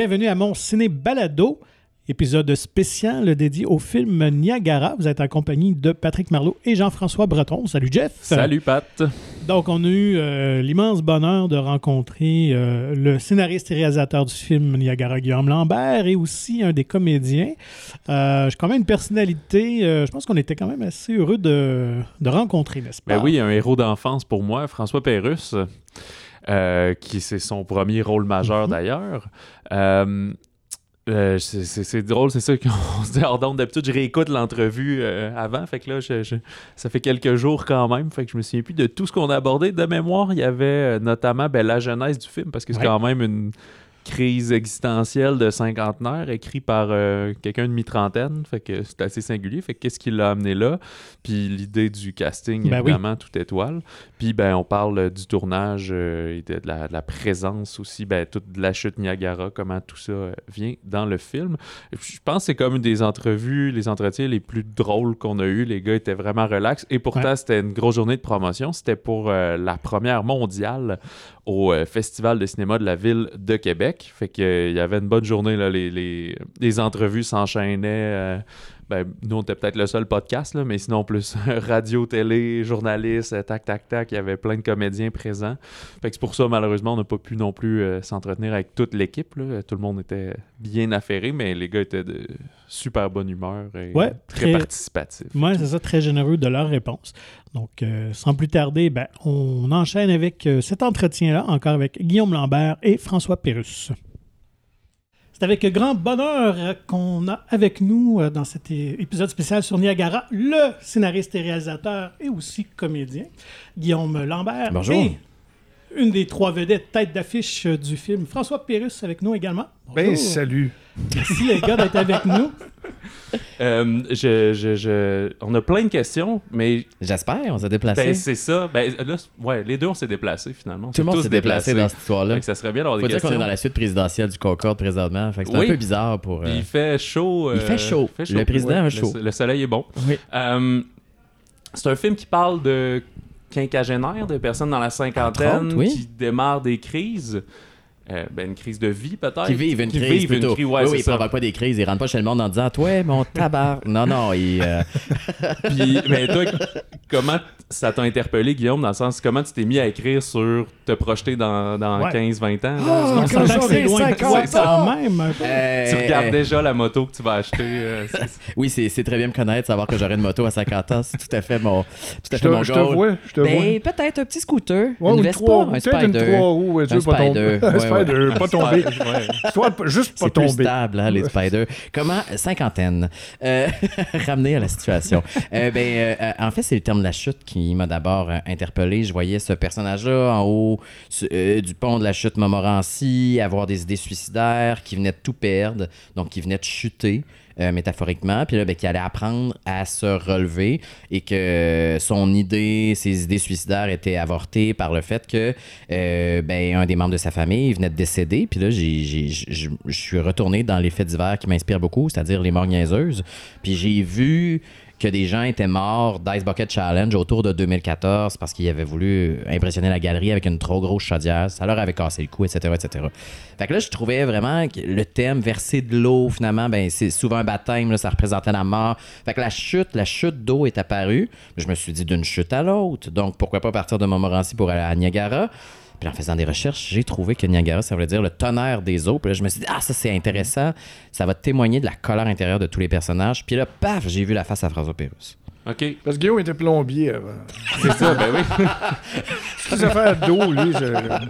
bienvenue à mon ciné balado, épisode spécial dédié au film Niagara. Vous êtes en compagnie de Patrick Marlot et Jean-François Breton. Salut Jeff. Salut Pat. Donc on a eu euh, l'immense bonheur de rencontrer euh, le scénariste et réalisateur du film Niagara, Guillaume Lambert, et aussi un des comédiens. Euh, J'ai quand même une personnalité, euh, je pense qu'on était quand même assez heureux de, de rencontrer, n'est-ce pas? Ben oui, un héros d'enfance pour moi, François Pérusse. Euh, qui c'est son premier rôle majeur Mhm. d'ailleurs. Euh, euh, c'est- drôle, c'est ça qu'on se dit hors d'onde. D'habitude, je réécoute l'entrevue avant. Fait que là, je- je- ça fait quelques jours quand même. Fait que je me souviens plus de tout ce qu'on a abordé. De mémoire, il y avait notamment ben, la genèse du film, parce que c'est Ouais. quand même une crise existentielle de cinquantenaire écrit par euh, quelqu'un de mi-trentaine. Fait que c'est assez singulier. Fait que qu'est-ce qui l'a amené là? Puis l'idée du casting, Ben oui. évidemment, tout étoile. Puis ben, on parle euh, du tournage euh, et de, de la, de la présence aussi, ben, toute de la chute Niagara, comment tout ça euh, vient dans le film. Je pense que c'est comme une des entrevues, les entretiens les plus drôles qu'on a eu. Les gars étaient vraiment relax. Et pourtant, Ouais. c'était une grosse journée de promotion. C'était pour la première mondiale au euh, Festival de cinéma de la ville de Québec. Fait que, euh, y avait une bonne journée. Les, les, les entrevues s'enchaînaient. Ben, nous, on était peut-être le seul podcast, là, mais sinon, plus radio, télé, journalistes, euh, tac, tac, tac, il y avait plein de comédiens présents. Fait que c'est pour ça, malheureusement, on n'a pas pu non plus euh, s'entretenir avec toute l'équipe. là. Tout le monde était bien affairé, mais les gars étaient de super bonne humeur et Ouais, très, très- participatifs. Moi, c'est ça, très généreux de leur réponse. Donc, euh, sans plus tarder, ben, on enchaîne avec cet entretien-là, encore avec Guillaume Lambert et François Pérusse. C'est avec grand bonheur qu'on a avec nous euh, dans cet épisode spécial sur Niagara le scénariste et réalisateur et aussi comédien, Guillaume Lambert. Bonjour. Et une des trois vedettes tête d'affiche euh, du film, François Pérusse avec nous également. Ben, salut. Merci les gars d'être avec nous. Euh, je, je- je- On a plein de questions, mais J'espère, on s'est déplacé. ben, c'est ça. Ben, là, ouais, les deux, on s'est déplacés finalement. Tout le monde s'est déplacé dans cette histoire-là. Ça serait bien d'avoir Faut des dire qu'on questions. est dans la suite présidentielle du Concorde présentement. Fait que c'est Oui. un peu bizarre pour. Euh, il fait chaud. Il euh, fait chaud. Le président a Le chaud. Le, soleil est bon. Oui. Euh, c'est un film qui parle de quinquagénaires, de personnes dans la cinquantaine oui. qui démarrent des crises. Euh, ben, une crise de vie peut-être. Qui vivent une Qui crise vivent une crise, ouais, oui, ils ça. provoquent pas des crises. Ils rentrent pas chez le monde en disant Toi, mon tabac. non, non. Ils, euh, Puis, mais toi, comment ça t'a interpellé, Guillaume, dans le sens, comment tu t'es mis à écrire sur te projeter dans, dans Ouais. 15-20 ans? là? On quand s'entend que c'est j'aurai loin de toi 50 quand ans. même. euh, tu regardes euh, déjà la moto que tu vas acheter. euh, c'est- Oui, c'est c'est très bien me connaître, savoir que j'aurai une moto à 50 ans. C'est tout à fait mon, tout à Je fait mon je te vois, je te Ben, vois. peut-être un petit scooter. Ouais, une une Vespa, un une Spider. trois roues, Un veux pas tomber. Spider, Spider, pas tomber. Ouais. Soit juste pas C'est plus tomber. stable, hein, les spiders. Comment cinquantaine. Euh, ramener à la situation? Ben, en fait, c'est le terme de la chute qui m'a d'abord euh, interpellé. Je voyais ce personnage-là en haut euh, du pont de la chute Montmorency, avoir des idées suicidaires, qui venait de tout perdre, donc qui venait de chuter. euh, métaphoriquement, puis là, ben, qui allait apprendre à se relever et que son idée, ses idées suicidaires étaient avortées par le fait que ben, un des membres de sa famille venait de décéder. Puis là, je suis retourné dans les faits divers qui m'inspirent beaucoup, c'est-à-dire les morts niaiseuses. Puis j'ai vu que des gens étaient morts d'Ice Bucket Challenge autour de 2014 parce qu'ils avaient voulu impressionner la galerie avec une trop grosse chaudière. Ça leur avait cassé le cou, etc., etc. Fait que là, je trouvais vraiment que le thème verser de l'eau, finalement, ben, c'est souvent un baptême, ça représentait la mort. Fait que la chute, la chute d'eau est apparue. Je me suis dit d'une chute à l'autre. Donc, pourquoi pas partir de Montmorency pour aller à Niagara? Puis en faisant des recherches, j'ai trouvé que Niagara, ça voulait dire le tonnerre des eaux. Puis là, je me suis dit, ah, ça, c'est intéressant. Ça va témoigner de la colère intérieure de tous les personnages. Puis là, paf, j'ai vu la face à François Pérusse. OK. Parce que Guillaume était plombier avant. C'est ça, ben oui. Ses affaires d'eau, lui, je-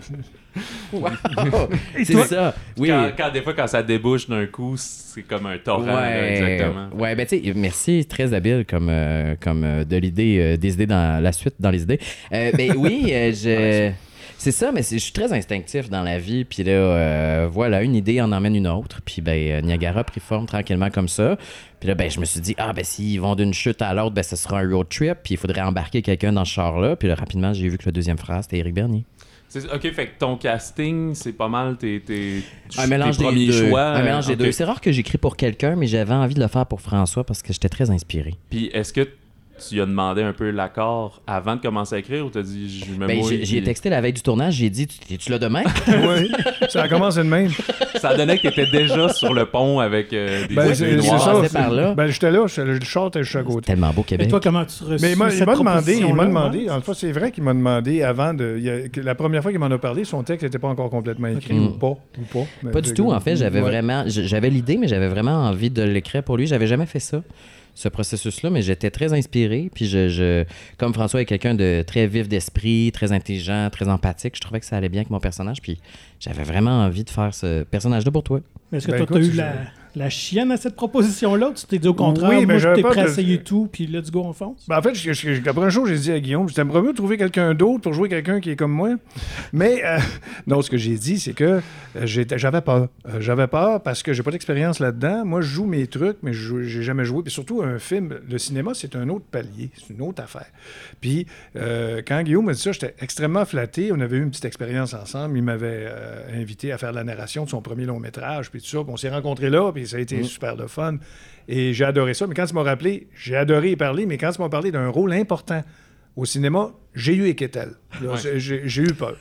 c'est ça. Oui. Quand, quand- des fois, quand ça débouche d'un coup, c'est comme un torrent. là, Ouais, exactement. ouais, ben tu sais, merci, très habile comme, euh, comme euh, de l'idée, euh, des idées dans la suite dans les idées. Euh, ben oui, euh, je. C'est ça, mais je suis très instinctif dans la vie. Puis là, euh, voilà, une idée en emmène une autre. Puis ben, euh, Niagara a pris forme tranquillement comme ça. Puis là, ben, je me suis dit, ah, ben, s'ils vont d'une chute à l'autre, ben, ce sera un road trip. Puis il faudrait embarquer quelqu'un dans ce char-là. Puis là, rapidement, j'ai vu que le deuxième phrase, c'était Éric Bernier. OK, fait que ton casting, c'est pas mal tes, tes, Un tes mélange des deux. choix. Un mélange des OK. deux. C'est rare que j'écris pour quelqu'un, mais j'avais envie de le faire pour François parce que j'étais très inspiré. Puis est-ce que tu as demandé un peu l'accord avant de commencer à écrire ou t'as dit je me Ben, mouille, j'ai puis- texté la veille du tournage, j'ai dit Tu tu l'as demain? Oui, ça a commencé de même. Ça donnait que t'étais déjà sur le pont avec euh, des Ben, c'est ça. Passé par là. Ben, j'étais là, j'étais- le short était juste à côté. Tellement beau Et Québec. toi, comment tu reçus Mais il m'a demandé, il m'a demandé, en fait, c'est vrai qu'il m'a demandé avant de. il y a- que la première fois qu'il m'en a parlé, son texte n'était pas encore complètement écrit, Ok. ou pas. Ou pas, Mais Pas du tout. En fait, j'avais Ouais. vraiment, j'avais l'idée, mais j'avais vraiment envie de l'écrire pour lui. J'avais jamais fait ça, ce processus-là, mais j'étais très inspiré. Puis je, je- comme François est quelqu'un de très vif d'esprit, très intelligent, très empathique, je trouvais que ça allait bien avec mon personnage. Puis j'avais vraiment envie de faire ce personnage-là pour toi. Est-ce que Ben, toi, écoute, t'as eu je- la, la chienne à cette proposition-là ou tu t'es dit au contraire, Oui, mais moi, prêt à de- essayer tout, puis let's go, on fonce? Ben, en fait, je- je- la première chose j'ai dit à Guillaume, j'aimerais mieux trouver quelqu'un d'autre pour jouer quelqu'un qui est comme moi? Mais euh, non, ce que j'ai dit, c'est que euh, j'étais- j'avais peur. Euh, j'avais peur parce que j'ai pas d'expérience là-dedans. Moi, je joue mes trucs, mais je j'ai jamais joué. Puis surtout, un film, le cinéma, c'est un autre palier, c'est une autre affaire. Puis euh, quand Guillaume m'a dit ça, j'étais extrêmement flatté. On avait eu une petite expérience ensemble. Il m'avait euh, invité à faire la narration de son premier long métrage, puis tout ça. Puis on s'est rencontrés là, puis ça a été super de fun. Et j'ai adoré ça. Mais quand tu m'as rappelé, j'ai adoré y parler, mais quand tu m'as parlé d'un rôle important au cinéma, j'ai eu Eketel. Ouais. j'ai, eu peur.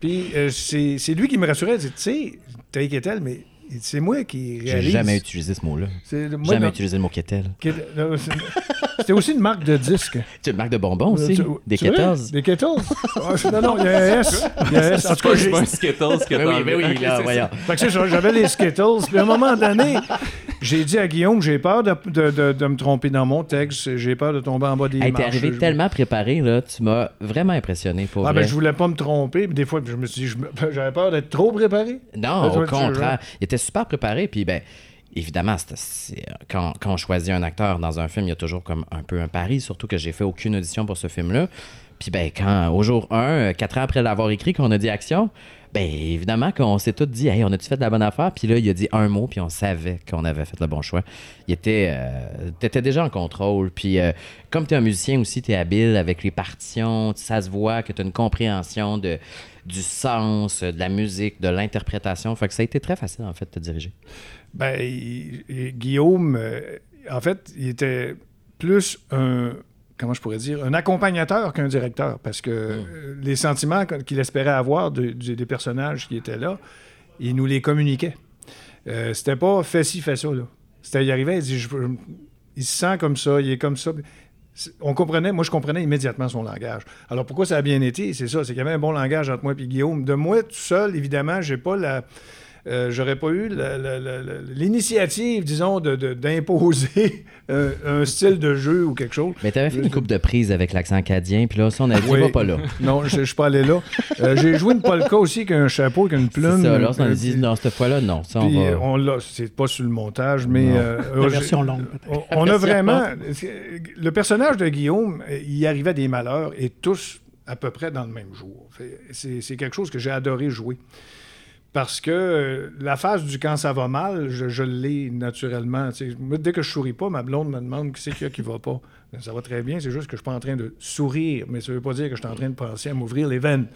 Puis euh, c'est, c'est lui qui me rassurait. Il dit, Tu sais, t'as Eketel, mais c'est moi qui J'ai réalise. jamais utilisé ce mot-là. C'est, Jamais non, utilisé le mot kettle. C'est- C'était aussi une marque de disque. Tu une marque de bonbons aussi? Tu- Des kettles? Des Kettles? C'est- non, non, il y a un S. Il y a un S. En tout cas, C'est j'ai- pas un Skittles que Ben t'as oui, ben enlevé. oui, là, c'est voyons. Que c'est j'avais les Skittles. Puis à un moment donné, j'ai dit à Guillaume, j'ai peur de, de- de- de me tromper dans mon texte. J'ai peur de tomber en bas des Hey, t'es marches. arrivé Je- tellement préparé, là. Tu m'as vraiment impressionné, pour Ah, vrai. ben, je voulais pas me tromper. Des fois, je me suis dit, j'avais peur d'être trop préparé. Non, Là, au contraire. Il était super préparé. Puis, ben, évidemment, quand, quand on choisit un acteur dans un film, il y a toujours comme un peu un pari, surtout que j'ai fait aucune audition pour ce film-là. Puis, ben, quand, au jour 1, quatre ans après l'avoir écrit, qu'on a dit action, ben, évidemment qu'on s'est tous dit, hey, on a-tu fait de la bonne affaire? Puis là, il a dit un mot, puis on savait qu'on avait fait le bon choix. Il était, euh, t'étais déjà en contrôle. Puis, euh, comme tu es un musicien aussi, tu es habile avec les partitions, ça se voit que tu as une compréhension de, du sens, de la musique, de l'interprétation. Fait que ça a été très facile, en fait, de te diriger. Ben, il- il- Guillaume, euh, en fait, il était plus un, comment je pourrais dire, un accompagnateur qu'un directeur, parce que euh, les sentiments qu- qu'il espérait avoir de- des personnages qui étaient là, il nous les communiquait. Euh, C'était pas fais ci, fais ça, là. C'était, il arrivait, il dit, je- il se sent comme ça, il est comme ça. On comprenait, moi je comprenais immédiatement son langage. Alors pourquoi ça a bien été, c'est ça, c'est qu'il y avait un bon langage entre moi et Guillaume. De moi tout seul, évidemment, j'ai pas la, euh, j'aurais pas eu l'initiative, disons, de- de- d'imposer un, un style de jeu ou quelque chose. Mais t'avais fait une coupe de prise avec l'accent acadien, puis là, ça, on a dit, Oui. va pas là. Non, je, je suis pas allé là. Euh, j'ai joué une polka aussi avec un chapeau, avec une C'est plume. ça, là, on a dit, non, cette fois-là, non. Ça, on puis, va... on l'a, c'est pas sur le montage, mais euh, La version longue, peut-être. on, on a vraiment. Le personnage de Guillaume, il arrivait des malheurs et tous à peu près dans le même jour. C'est quelque chose que j'ai adoré jouer. Parce que euh, la phase du quand ça va mal, je, je l'ai naturellement. Moi, dès que je souris pas, ma blonde me demande qui c'est qu'il y a qui va pas. Ben, Ça va très bien, c'est juste que je suis pas en train de sourire, mais ça veut pas dire que je suis en train de penser à m'ouvrir les veines.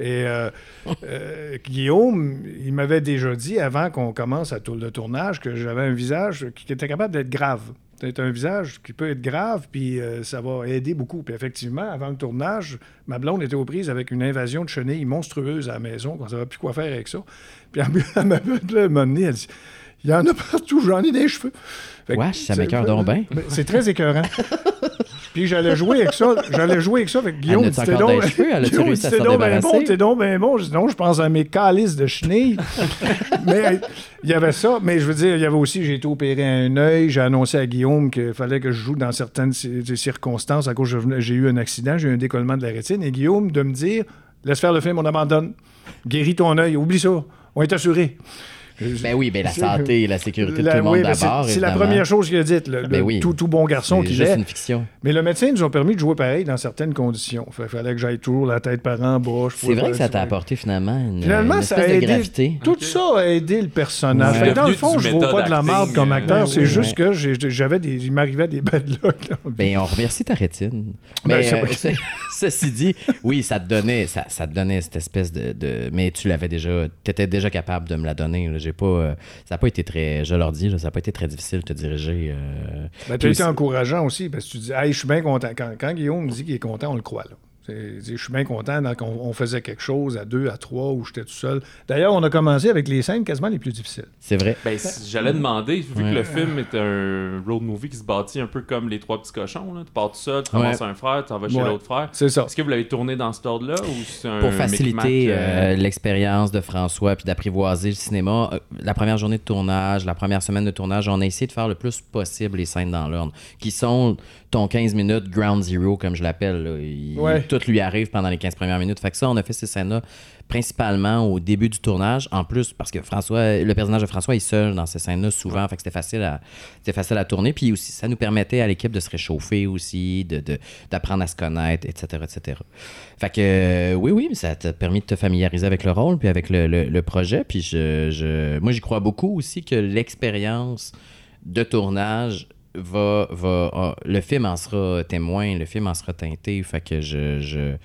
Et euh, euh, Guillaume, il m'avait déjà dit avant qu'on commence à tour- le tournage que j'avais un visage qui était capable d'être grave. C'est un visage qui peut être grave, puis euh, ça va aider beaucoup. Puis effectivement, avant le tournage, ma blonde était aux prises avec une invasion de chenilles monstrueuse à la maison, qu'on ne savait plus quoi faire avec ça. Puis elle m'a- donné, elle dit Il y en a partout, j'en ai des cheveux. Wesh, ça m'écoeure donc bien. Ben, C'est très écœurant. Puis j'allais jouer avec ça, j'allais jouer avec ça avec Guillaume. C'était donc- Guillaume, c'était donc ben bon, t'es donc ben bon. Je dis non, je pense à mes calices de chenilles. mais il y avait ça. Mais je veux dire, il y avait aussi, j'ai été opéré à un œil. J'ai annoncé à Guillaume qu'il fallait que je joue dans certaines ci- circonstances à cause j'ai eu un accident, j'ai eu un décollement de la rétine. Et Guillaume de me dire, laisse faire le film, on abandonne. Guéris ton œil, oublie ça. On est assuré. Ben oui, ben la C'est- santé et la sécurité de tout le monde oui, c'est- d'abord, C'est la première chose qu'il a dite, le, le Ben oui. tout, tout bon garçon qu'il juste est. une fiction. Mais le médecin nous a permis de jouer pareil dans certaines conditions. Il fallait que j'aille toujours la tête par en bas. C'est vrai que ça t'a apporté finalement une, Finalement, une ça a de aidé. gravité. Tout ça a aidé le personnage. Ouais. Dans le fond, je ne vaux pas de la marde comme acteur. c'est juste que j'ai- j'avais des, il m'arrivait des bad luck. Ben, on remercie ta rétine. Ben, Mais euh, ceci dit, oui, ça te donnait, ça, te donnait cette espèce de, de- mais tu l'avais déjà, t'étais déjà capable de me la donner. J'ai pas, euh, ça n'a pas été très, je leur dis, là, ça n'a pas été très difficile de te diriger. euh, Ben, tu as été encourageant aussi, parce que tu dis, hey, je suis bien content. Quand, quand Guillaume me dit qu'il est content, on le croit. Là. Je suis bien content qu'on on faisait quelque chose à deux, à trois, où j'étais tout seul. D'ailleurs, on a commencé avec les scènes quasiment les plus difficiles. c'est vrai. Ben, si- j'allais demander, vu Ouais. que le film est un road movie qui se bâtit un peu comme les trois petits cochons, là. tu pars tout seul, tu ramasses un frère, tu en vas chez Ouais. l'autre frère. C'est ça. Est-ce que vous l'avez tourné dans cet ordre-là ou c'est un Pour faciliter euh, euh, l'expérience de François puis d'apprivoiser le cinéma, euh, la première journée de tournage, la première semaine de tournage, on a essayé de faire le plus possible les scènes dans l'ordre, qui sont ton 15 minutes ground zero, comme je l'appelle. là. Il- Ouais. Tout lui arrive pendant les 15 premières minutes. Fait que ça, on a fait ces scènes-là principalement au début du tournage. En plus, parce que François, le personnage de François est seul dans ces scènes-là souvent. Fait que c'était facile à, c'était facile à tourner. Puis aussi, ça nous permettait à l'équipe de se réchauffer aussi, de, de- d'apprendre à se connaître, etc., etc. Fait que euh, oui, oui, ça t'a permis de te familiariser avec le rôle puis avec le, le- le projet. Puis je, je- moi, j'y crois beaucoup aussi que l'expérience de tournage va, va ah, le film en sera témoin, le film en sera teinté. Fait que je, je-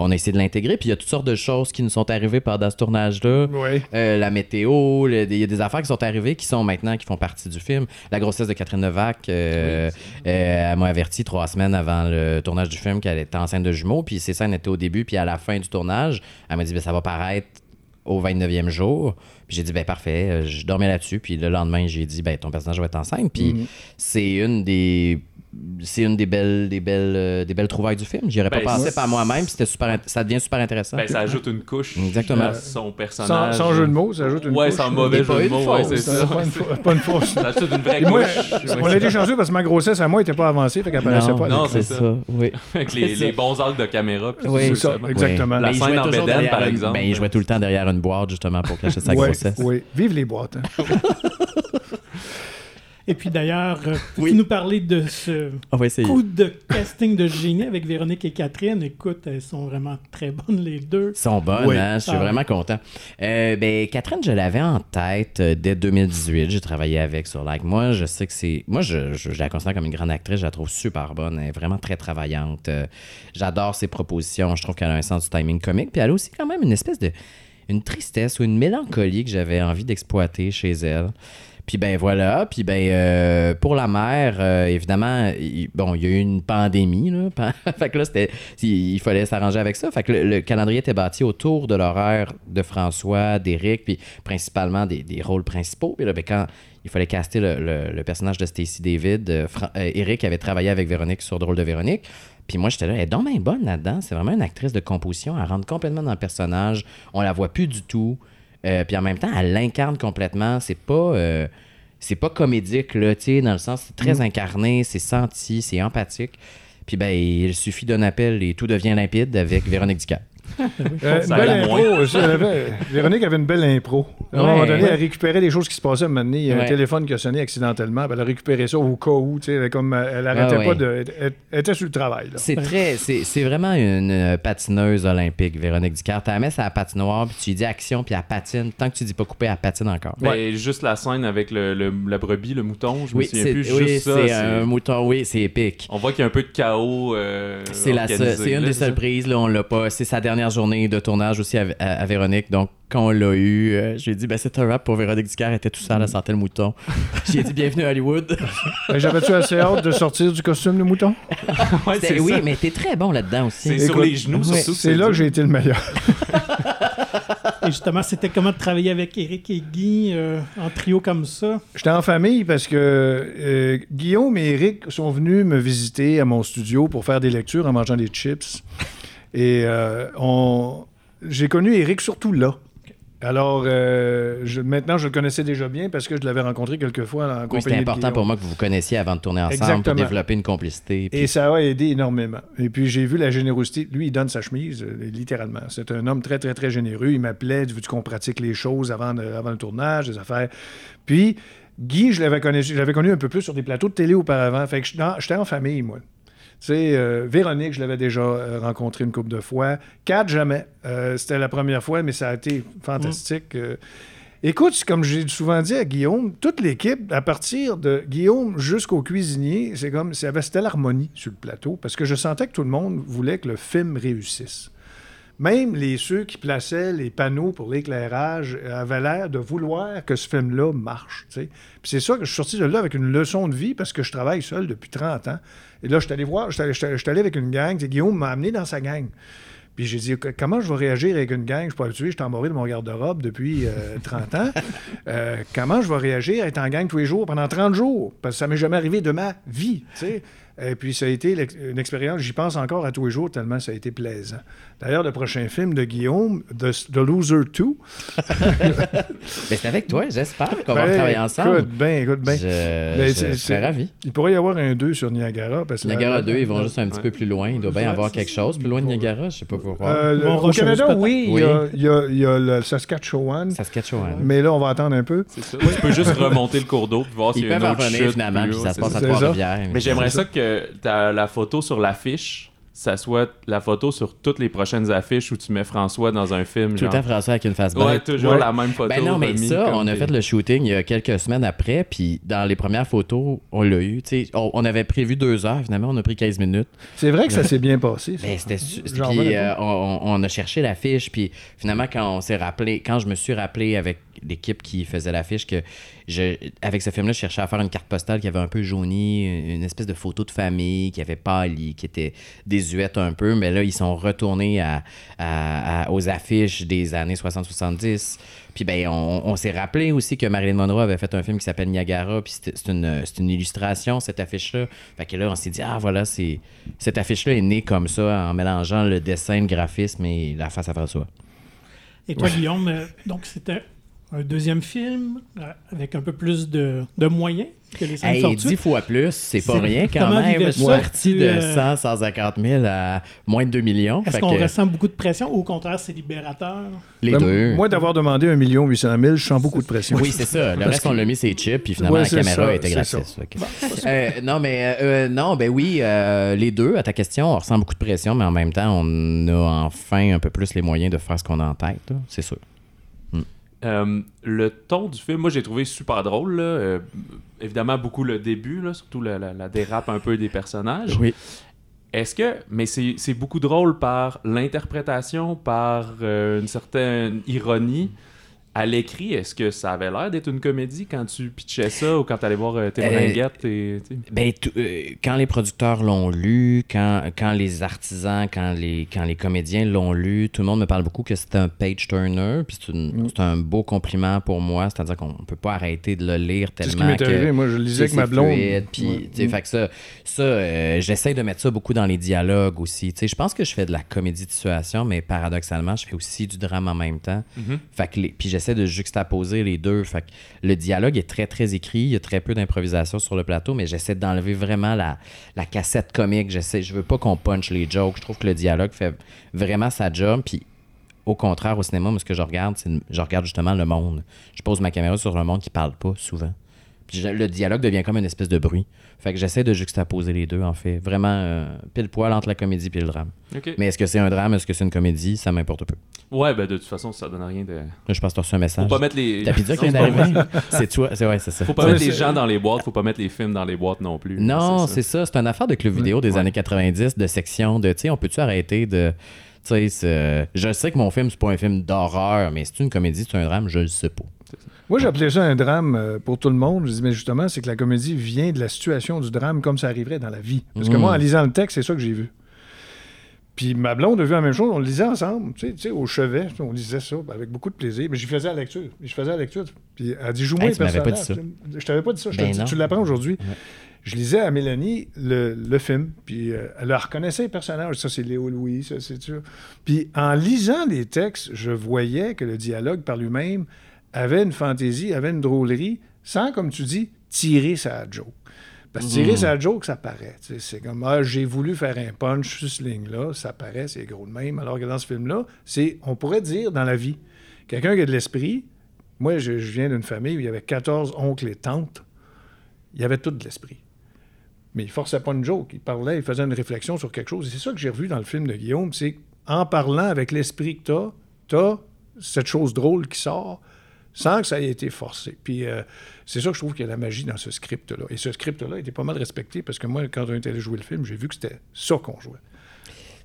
on a essayé de l'intégrer. Puis il y a toutes sortes de choses qui nous sont arrivées pendant ce tournage-là. Oui. Euh, la météo, il y a des affaires qui sont arrivées qui sont maintenant, qui font partie du film. La grossesse de Catherine Novak, euh, euh, elle m'a averti trois semaines avant le tournage du film qu'elle était enceinte de jumeaux, puis ces scènes étaient au début, puis à la fin du tournage, elle m'a dit ben, ça va paraître au 29e jour. Puis j'ai dit ben parfait, Euh, je dormais là-dessus, puis le lendemain, j'ai dit ben ton personnage va être enceinte, puis Mhm. c'est une des c'est une des belles des belles euh, des belles trouvailles du film. J'y aurais Ben, pas pensé c'est- par moi-même, c'était super ça devient super intéressant. Ben, ça ajoute une couche Exactement. à son Sans, personnage. sans jeu de mots, ça ajoute une Ouais, couche. sans mauvais jeu de mots, ouais, c'est ça. Pas une, pas une fausse. Ça ajoute une vraie moi, couche. on a été chanceux parce que ma grossesse à moi n'était pas avancée, fait qu'elle paraissait pas. non, c'est ça. Oui. Avec les, bons angles de caméra. puis Oui. ça, exactement. La scène en derrière par exemple. Ben, il jouait tout le temps derrière une boîte, justement, pour cacher sa Ouais, grossesse. oui. Vive les boîtes. Et puis d'ailleurs, euh, peux-tu Oui. nous parler de ce On va essayer. coup de casting de génie avec Véronique et Catherine? Écoute, elles sont vraiment très bonnes les deux. Ils sont bonnes, Oui. hein? Je suis Ah. vraiment content. Euh, ben, Catherine, je l'avais en tête euh, dès 2018. J'ai travaillé avec sur Like. Moi, je sais que c'est. Moi, je, je- je la considère comme une grande actrice. Je la trouve super bonne. Elle est vraiment très travaillante. J'adore ses propositions. Je trouve qu'elle a un sens du timing comique. Puis elle a aussi quand même une espèce de. Une tristesse ou une mélancolie que j'avais envie d'exploiter chez elle. Puis ben voilà, puis ben euh, pour la mère, euh, évidemment, il- bon, il y a eu une pandémie là, fait que là il, fallait s'arranger avec ça. Fait que le, le calendrier était bâti autour de l'horaire de François, d'Éric, puis principalement des, rôles principaux. Puis là, ben, quand il fallait caster le, personnage de Stacy David, euh, euh, avait travaillé avec Véronique sur le rôle de Véronique. Puis moi, j'étais là, elle est donc bien bonne là-dedans. C'est vraiment une actrice de composition. Elle rentre complètement dans le personnage. On la voit plus du tout. Euh, puis en même temps, elle l'incarne complètement. C'est pas. euh, c'est pas comédique, là, tu sais, dans le sens, c'est très incarné, c'est senti, c'est empathique. Puis ben, il suffit d'un appel et tout devient limpide avec Véronique Dicap. Euh, une belle impro Véronique avait une belle impro. À un moment Ouais. donné, elle récupérait des choses qui se passaient. À un moment donné, il y a un Ouais. téléphone qui a sonné accidentellement. puis Elle a récupéré ça au cas où. tu sais, Elle, comme, elle arrêtait Ouais, pas ouais. de. Elle, elle était sur le travail. là. C'est très, c'est, c'est vraiment une euh, patineuse olympique, Véronique Dicap. Tu la mets sur la patinoire, puis tu lui dis action, puis elle patine. Tant que tu dis pas couper, elle patine encore. Ben, juste la scène avec le, le- la brebis, le mouton, je me Oui, souviens c'est, plus. oui, juste ça, c'est c'est- un mouton, oui, c'est épique. On voit qu'il y a un peu de chaos. euh, C'est, la seule- organisé, c'est une là, des c'est seules ça? prises, là, on l'a pas. C'est sa dernière journée de tournage aussi à, à- à Véronique. Donc, quand on l'a eu, euh, j'ai dit, ben, c'est un rap pour Véronique Dicap. Elle était tout seule, elle sentait le mouton. j'ai dit, bienvenue à Hollywood. Ben, J'avais-tu assez hâte de sortir du costume de mouton? Ouais, c'est oui, ça. mais t'es très bon là-dedans aussi. C'est sur les genoux, surtout. C'est là que j'ai été le meilleur. Et justement, c'était comment de travailler avec Eric et Guy euh, en trio comme ça? J'étais en famille parce que euh, Guillaume et Eric sont venus me visiter à mon studio pour faire des lectures en mangeant des chips. Et euh, on... j'ai connu Eric surtout là. Alors, euh, je- maintenant, je le connaissais déjà bien parce que je l'avais rencontré quelques fois en Oui, c'était important pour moi que vous vous connaissiez avant de tourner ensemble Exactement. pour développer une complicité. puis- Et ça a aidé énormément. Et puis, j'ai vu la générosité. Lui, il donne sa chemise, euh, littéralement. C'est un homme très, très, très généreux. Il m'appelait, vu qu'on pratique les choses avant, de- avant le tournage, les affaires. Puis, Guy, je l'avais connu, je connu un peu plus sur des plateaux de télé auparavant. Fait que j'étais en famille, moi. Tu sais, euh, Véronique, je l'avais déjà euh, rencontré une couple de fois. Kat, jamais. Euh, C'était la première fois, mais ça a été fantastique. Euh, Écoute, comme j'ai souvent dit à Guillaume, toute l'équipe, à partir de Guillaume jusqu'au cuisinier, c'est comme c'est- c'était l'harmonie sur le plateau, parce que je sentais que tout le monde voulait que le film réussisse. Même les ceux qui plaçaient les panneaux pour l'éclairage avaient l'air de vouloir que ce film-là marche. Puis c'est ça que je suis sorti de là avec une leçon de vie parce que je travaille seul depuis 30 ans. Et là, je suis allé voir, je suis allé- avec une gang. Guillaume m'a amené dans sa gang. Puis j'ai dit, comment je vais réagir avec une gang? Je suis pas habitué, je suis emmoré de mon garde-robe depuis euh, 30 ans. Euh, comment je vais réagir à être en gang tous les jours pendant 30 jours? Parce que ça m'est jamais arrivé de ma vie. Et puis ça a été l'ex- une expérience, j'y pense encore à tous les jours tellement ça a été plaisant. D'ailleurs, le prochain film de Guillaume, The, The Loser 2, Mais c'est avec toi, j'espère qu'on va ben, travailler ensemble. Écoute bien, écoute bien. Je, Ben, je c'est- serais c'est- ravi. Il pourrait y avoir un 2 sur Niagara. Parce que Niagara la- 2, ils vont juste un petit peu plus loin. Il doit bien y avoir quelque chose plus loin de Niagara, je sais pas pourquoi. Euh, le- au Canada, oui, il y, a, il y a- il y a le Saskatchewan. Saskatchewan. Mais là, on va attendre un peu. C'est ça. Tu peux juste remonter le cours d'eau puis voir s'il y a une autre revenir chute finalement, puis ça se passe à. Trois-Rivières. Mais j'aimerais ça que ta- la photo sur l'affiche, ça soit la photo sur toutes les prochaines affiches où tu mets François dans un film. Tout le genre. temps François avec une face bête. Ouais, toujours Ouais. la même photo. Ben non, mais ça, on a des- fait le shooting il y a quelques semaines après, puis dans les premières photos, on l'a eu. On, on avait prévu deux heures, finalement, on a pris 15 minutes. C'est vrai que ça s'est bien passé. ça. Ben, c'était su- Puis euh, on, on a cherché l'affiche, puis finalement, quand on s'est rappelé, quand je me suis rappelé avec l'équipe qui faisait l'affiche, que je, avec ce film-là, je cherchais à faire une carte postale qui avait un peu jauni, une espèce de photo de famille qui avait pâli, qui était désuète un peu, mais là, ils sont retournés à, à- à- aux affiches des années 60-70. Puis ben, on, on s'est rappelé aussi que Marilyn Monroe avait fait un film qui s'appelle Niagara, puis c'est une, une illustration, cette affiche-là. Fait que là, on s'est dit, ah voilà, c'est cette affiche-là est née comme ça, en mélangeant le dessin, le graphisme et la face à François. Et toi, Guillaume, euh, donc c'était un deuxième film euh, avec un peu plus de, de moyens? Que les cinq Hey, fortunes. dix fois plus, c'est pas C'est- rien quand même. Je suis parti de euh, 100, 150 000 à moins de 2 millions. Est-ce qu'on que ressent beaucoup de pression ou au contraire, c'est libérateur? les Ben, deux. Moi, d'avoir demandé 1 800 000, je sens beaucoup de pression. Oui, c'est ça. Le reste, on l'a mis ses chips, puis finalement, Ouais, la c'est caméra ça, était c'est gratis. que- Euh, non, mais euh, non, ben oui, euh, les deux, à ta question, on ressent beaucoup de pression, mais en même temps, on a enfin un peu plus les moyens de faire ce qu'on a en tête, c'est sûr. Euh, le ton du film, moi j'ai trouvé super drôle. là. Euh, évidemment, beaucoup le début, là, surtout la, la- la dérape un peu des personnages. Oui. Est-ce que. Mais c'est c'est beaucoup drôle par l'interprétation, par euh, une certaine ironie. À l'écrit, est-ce que ça avait l'air d'être une comédie quand tu pitchais ça ou quand t'allais voir euh, tes Euh, et. tu? Ben, euh, quand les producteurs l'ont lu, quand, quand les artisans, quand les, quand les comédiens l'ont lu, tout le monde me parle beaucoup que c'est un page turner, puis c'est Mm. c'est un beau compliment pour moi, c'est-à-dire qu'on peut pas arrêter de le lire C'est ce qui tellement m'est arrivé. Moi, je lisais avec ma blonde. fluide, puis, Ouais. tu sais, fait que ça, ça euh, j'essaie de mettre ça beaucoup dans les dialogues aussi. Tu sais, je pense que je fais de la comédie de situation, mais paradoxalement, je fais aussi du drame en même temps. Mhm. Fait que les- puis j'essaie de juxtaposer les deux. Le dialogue est très, très écrit. Il y a très peu d'improvisation sur le plateau, mais j'essaie d'enlever vraiment la, cassette comique. J'essaie, je veux pas qu'on punch les jokes. Je trouve que le dialogue fait vraiment sa job. Puis au contraire, au cinéma, moi, ce que je regarde, c'est je regarde justement le monde. Je pose ma caméra sur le monde qui parle pas souvent. Puis je- le dialogue devient comme une espèce de bruit. Fait que j'essaie de juxtaposer les deux, en fait. Vraiment euh, pile poil entre la comédie et le drame. Mais est-ce que c'est un drame, est-ce que c'est une comédie, ça m'importe peu. Ouais, ben de toute façon, ça donne rien de. Je pense que tu un Faut message. pas mettre les. Ta pizza qui vient d'arriver. c'est toi. C'est ouais, c'est ça. Faut pas mettre les gens dans les boîtes, faut pas mettre les films dans les boîtes non plus. Non, c'est ça. C'est une affaire de club vidéo des Ouais. années 90, de section de, tu sais, on peut-tu arrêter de. Tu sais, je sais que mon film, c'est pas un film d'horreur, mais c'est une comédie, c'est un drame, je le sais pas. Moi, j'appelais ça un drame euh, pour tout le monde. Je dis, mais justement, c'est que la comédie vient de la situation du drame comme ça arriverait dans la vie. Parce que moi, en lisant le texte, c'est ça que j'ai vu. Puis ma blonde a vu la même chose, on le lisait ensemble, tu sais, tu sais, au chevet, on lisait ça avec beaucoup de plaisir. Mais j'y faisais la lecture. Je faisais la lecture. Puis elle dit, joue-moi Hey, les m'avais pas dit personnages. Je t'avais pas dit ça. Je te Ben dis, non. tu l'apprends aujourd'hui. Ouais. Je lisais à Mélanie le, le film, puis euh, elle reconnaissait les personnages. Ça, c'est Léo Louis, ça, c'est sûr. Puis en lisant les textes, je voyais que le dialogue par lui-même avait une fantaisie, avait une drôlerie, sans, comme tu dis, tirer sa joke. Parce que tirer Mm. sa joke, ça paraît. Tu C'est comme, ah, j'ai voulu faire un punch sur cette ligne-là, ça paraît, c'est gros de même. Alors que dans ce film-là, c'est, on pourrait dire dans la vie, quelqu'un qui a de l'esprit, moi, je, je viens d'une famille où il y avait 14 oncles et tantes, il y avait tout de l'esprit. Mais il forçait pas une joke, il parlait, il faisait une réflexion sur quelque chose. Et c'est ça que j'ai revu dans le film de Guillaume, c'est en parlant avec l'esprit que t'as, t'as cette chose drôle qui sort sans que ça ait été forcé. Puis euh, c'est ça que je trouve qu'il y a la magie dans ce script-là. Et ce script-là était pas mal respecté parce que moi, quand on était allé jouer le film, j'ai vu que c'était ça qu'on jouait.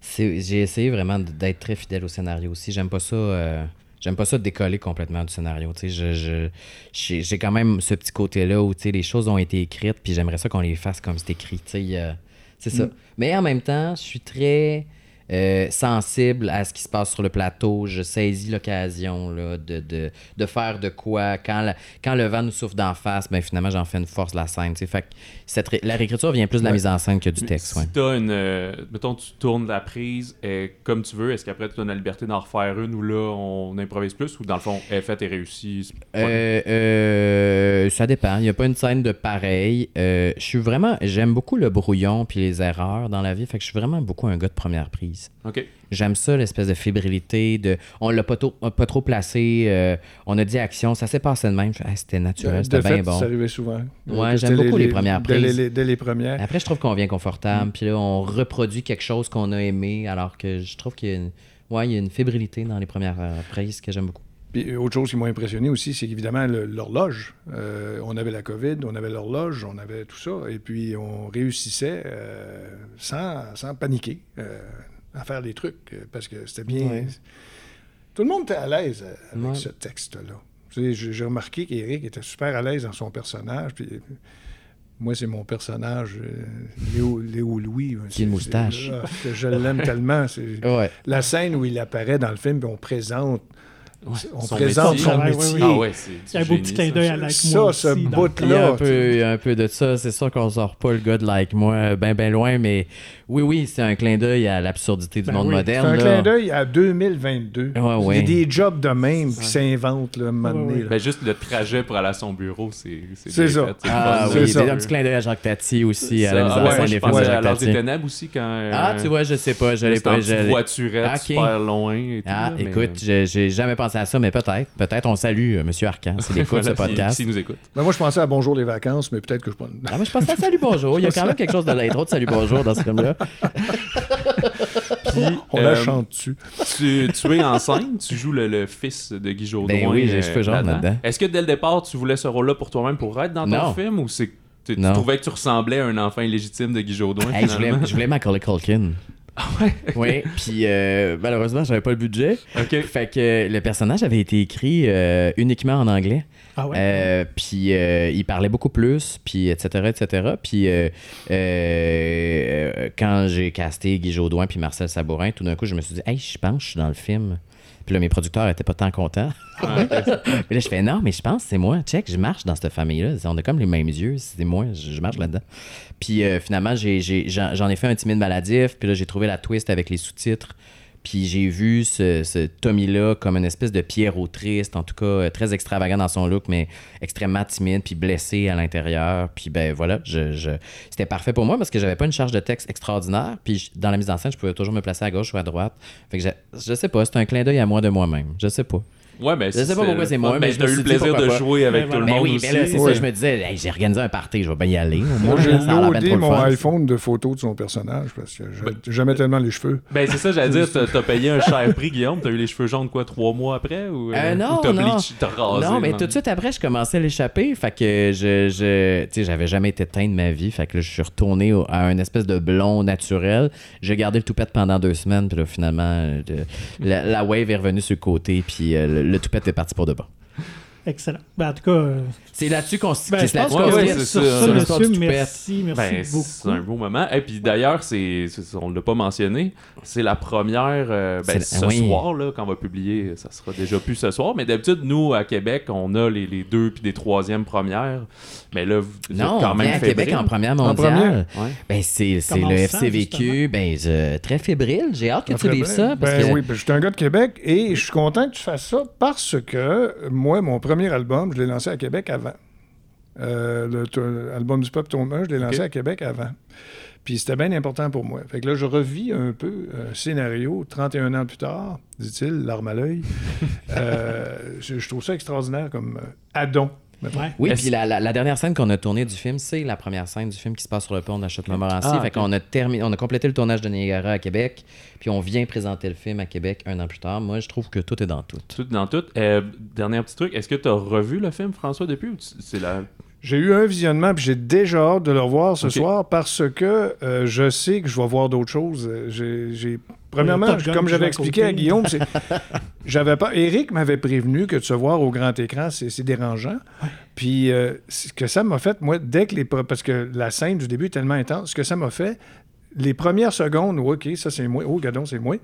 J'ai essayé vraiment d'être très fidèle au scénario aussi. J'aime pas ça. euh, J'aime pas ça décoller complètement du scénario. Je, je- j'ai, quand même ce petit côté-là où les choses ont été écrites, puis j'aimerais ça qu'on les fasse comme c'est écrit. euh, c'est ça. Mais en même temps, je suis très euh, sensible à ce qui se passe sur le plateau. Je saisis l'occasion là, de, de, de faire de quoi. Quand, la- quand le vent nous souffle d'en face, ben, finalement, j'en fais une force de la scène. Fait que cette ré- la réécriture vient plus de la Ouais. mise en scène que du texte. Si ouais. t'as une. euh, mettons, tu tournes la prise euh, comme tu veux, est-ce qu'après tu as la liberté d'en refaire une ou là on improvise plus ou dans le fond, elle est faite et réussie Euh, euh, ça dépend. Il n'y a pas une scène de pareil. Je suis vraiment. J'aime beaucoup le brouillon puis les erreurs dans la vie. Fait que je suis vraiment beaucoup un gars de première prise. J'aime ça, l'espèce de fébrilité. De, on l'a pas, tôt- pas trop placé. euh, on a dit action. Ça s'est passé de même. Ah, c'était naturel. De C'était bien fait, bon. ça arrivait souvent. Ouais, j'aime beaucoup les premières dès prises. les- dès les premières. Après, je trouve qu'on vient confortable. Puis là, on reproduit quelque chose qu'on a aimé. Alors que je trouve qu'il y a une, ouais, il y a une fébrilité dans les premières euh, prises que j'aime beaucoup. Puis euh, autre chose qui m'a impressionné aussi, c'est qu'évidemment, le- l'horloge. Euh, on avait la COVID, on avait l'horloge, on avait tout ça. Et puis, on réussissait euh, sans, sans paniquer euh, à faire des trucs. euh, Parce que c'était bien. Ouais. Tout le monde était à l'aise euh, avec Ouais. ce texte-là. J'ai remarqué qu'Éric était super à l'aise dans son personnage. Puis, moi, c'est mon personnage, euh, Léo, Léo Louis. Qui a une C'est- moustache. je l'aime tellement. Ouais. La scène où il apparaît dans le film, puis on présente Ouais, on son présente métier. son Ouais, ouais, métier. ouais. Ah ouais, c'est. Il y a un beau petit ça. clin d'œil à Like Ça, Moi ce aussi, dans bout le- Il y a Là, un peu, il y a un peu de ça. C'est sûr qu'on sort pas le gars de like moi ben ben loin, mais oui, oui, c'est un clin d'œil à l'absurdité du Ben monde oui. C'est moderne. un là. clin d'œil à 2022. Ouais, ouais. Il y a des jobs de même qui s'inventent, là, un moment Ouais, donné, ouais. là. Ben, juste le trajet pour aller à son bureau, c'est C'est bien ça. fait, Ah oui, ça. c'est un petit clin d'œil à Jacques Tati aussi, à la Ça, mise ah en scène des à l'Arche des. Ténèbres aussi quand. euh, Ah, tu vois, je sais pas, je l'ai c'était en pas. petite je l'ai- voiturette Ah, super loin. Ah, écoute, euh, j'ai j'ai jamais pensé à ça, mais peut-être. Peut-être on salue euh, Monsieur Arcan, s'il écoute voilà, ce podcast. S'il nous écoute. Ben, moi, je pensais à Bonjour les vacances, mais peut-être que je pas. Ah, moi, je pense à Salut Bonjour. Il y a quand même quelque chose de l'intro de Salut Bonjour dans ce film-là. On Euh, la chante dessus. tu, tu es en scène, tu joues le, le fils de Guy Jodoin. Ben oui, j'ai cheveux jaunes là-dedans. Est-ce que dès le départ, tu voulais ce rôle-là pour toi-même pour être dans ton Non. film ou c'est tu, tu trouvais que tu ressemblais à un enfant illégitime de Guy Jodoin Hey, je, voulais, je voulais Macaulay Culkin. Ah ouais? Oui, puis euh, malheureusement, j'avais pas le budget. Ok. Fait que le personnage avait été écrit euh, uniquement en anglais. Ah ouais? Euh, puis euh, il parlait beaucoup plus, puis etc., etc. Puis quand j'ai casté Guy Jodoin puis Marcel Sabourin, tout d'un coup, je me suis dit, hey, je pense que je suis dans le film. Puis là, mes producteurs étaient pas tant contents. Ah. Puis là, je fais, non, mais je pense que c'est moi. Check, je marche dans cette famille-là. On a comme les mêmes yeux. C'est moi, je, marche là-dedans. Puis euh, finalement, j'en j'en ai fait un timide maladif. Puis là, j'ai trouvé la twist avec les sous-titres. Puis j'ai vu ce, Tommy-là comme une espèce de pierre au triste, en tout cas euh, très extravagant dans son look, mais extrêmement timide, puis blessé à l'intérieur. Puis ben voilà, je, c'était parfait pour moi parce que j'avais pas une charge de texte extraordinaire. Puis dans la mise en scène, je pouvais toujours me placer à gauche ou à droite. Fait que je, je sais pas, c'est un clin d'œil à moi de moi-même. Je sais pas. Ouais, mais Je sais pas pourquoi c'est moi, mais t'as me eu le plaisir de jouer avec Ben tout le Mais monde oui, aussi. ben là, c'est ça, je me disais, Hey, j'ai organisé un party, je vais bien y aller. Moi, j'ai loadé mon fun. iPhone de photos de son personnage parce que j'ai- j'aimais tellement les cheveux. Ben c'est ça, j'allais dire, t'as payé un cher prix, Guillaume. T'as eu les cheveux jaunes quoi, trois mois après ou Euh, non, ou t'as non. rasé. Non, mais tout de suite après, je commençais à l'échapper. Fait que je, je tu sais, j'avais jamais été teint de ma vie. Fait que là, je suis retourné à un espèce de blond naturel. J'ai gardé le toupette pendant deux semaines. Puis là, finalement, euh, la, wave est revenue sur le côté. Puis euh, le, le toupette est parti pour de bon. Excellent. Ben, en tout cas, euh, C'est là-dessus qu'on se ben, c'est là-dessus Ouais, c'est ça, monsieur. Merci, merci Ben, c'est beaucoup. un beau moment. Et puis d'ailleurs, c'est, c'est- on ne l'a pas mentionné, c'est la première, euh, ben, C'est- ce oui. soir, là, quand on va publier, ça sera déjà plus ce soir. Mais d'habitude, nous, à Québec, on a les, les deux puis des troisièmes premières. Mais là, vous êtes Non, quand on même Québec en première En mondiale. Ouais. Ben, c'est c'est le on se FC sent, vécu. Ben, je- très fébrile. J'ai hâte que tu lises ça. Parce ben que... oui, ben, je suis un gars de Québec et je suis content que tu fasses ça parce que moi, mon premier album, je l'ai lancé à Québec avant. Euh, le album du peuple tome 1, je l'ai lancé à Québec avant. Puis c'était bien important pour moi. Fait que là, je revis un peu un scénario 31 ans plus tard, dit-il, l'arme à l'œil. Euh, je, je trouve ça extraordinaire comme euh, addon. Ouais. Oui, puis la, la- la dernière scène qu'on a tournée du film, c'est la première scène du film qui se passe sur le pont de la Chute-Montmorency. Ah, fait qu'on a terminé, on a complété le tournage de Niagara à Québec, puis on vient présenter le film à Québec un an plus tard. Moi, je trouve que tout est dans tout. Tout dans tout. Euh, dernier petit truc, est-ce que tu as revu le film, François, depuis ou tu- c'est la. J'ai eu un visionnement, puis j'ai déjà hâte de le revoir ce soir parce que euh, je sais que je vais voir d'autres choses. Euh, J'ai, Premièrement, comme j'avais expliqué à Guillaume, j'avais pas. Eric m'avait prévenu que de se voir au grand écran, c'est, dérangeant. Puis euh, ce que ça m'a fait, moi, dès que les. Parce que la scène du début est tellement intense, ce que ça m'a fait, les premières secondes, OK, ça c'est moi, oh, gadon, c'est moi,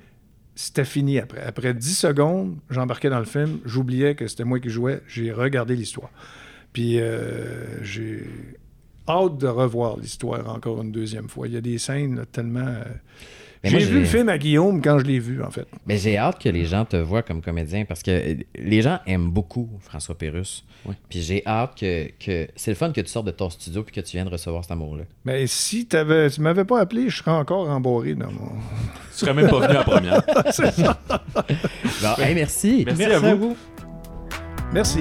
c'était fini après. Après 10 secondes, j'embarquais dans le film, j'oubliais que c'était moi qui jouais, j'ai regardé l'histoire. Puis euh, j'ai hâte de revoir l'histoire encore une deuxième fois. Il y a des scènes là, tellement. euh, J'ai vu j'ai- le film à Guillaume quand je l'ai vu, en fait. Mais j'ai hâte que les gens te voient comme comédien parce que euh, les gens aiment beaucoup François Pérusse. Oui. Puis j'ai hâte que, que. C'est le fun que tu sortes de ton studio puis que tu viennes recevoir cet amour-là. Mais si t'avais, tu m'avais pas appelé, je serais encore embarré dans mon. Tu serais même pas venu à la première. Bon, hey, merci. Merci, à vous. Merci.